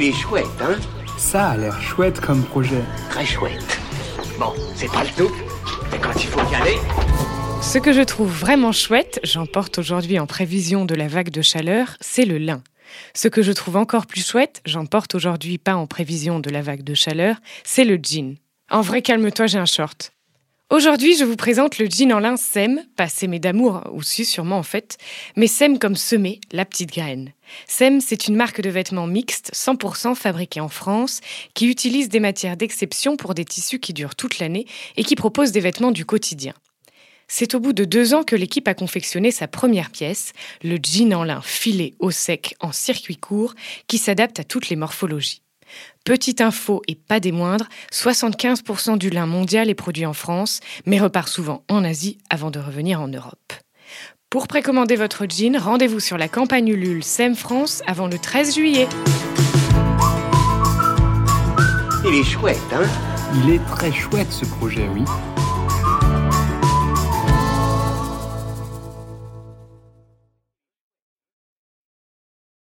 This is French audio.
Il est chouette, hein Ça a l'air chouette comme projet. Très chouette. Bon, c'est pas le tout, mais quand il faut y aller... Ce que je trouve vraiment chouette, j'emporte aujourd'hui en prévision de la vague de chaleur, c'est le lin. Ce que je trouve encore plus chouette, j'emporte aujourd'hui pas en prévision de la vague de chaleur, c'est le jean. En vrai, calme-toi, j'ai un short. Aujourd'hui, je vous présente le jean en lin Sem, pas sémé d'amour, aussi sûrement en fait, mais Sem comme semer, la petite graine. Sem, c'est une marque de vêtements mixtes, 100% fabriquée en France, qui utilise des matières d'exception pour des tissus qui durent toute l'année et qui propose des vêtements du quotidien. C'est au bout de deux ans que l'équipe a confectionné sa première pièce, le jean en lin filé au sec en circuit court, qui s'adapte à toutes les morphologies. Petite info et pas des moindres, 75% du lin mondial est produit en France, mais repart souvent en Asie avant de revenir en Europe. Pour précommander votre jean, rendez-vous sur la campagne Ulule SEM France avant le 13 juillet. Il est chouette, hein? Il est très chouette ce projet, oui.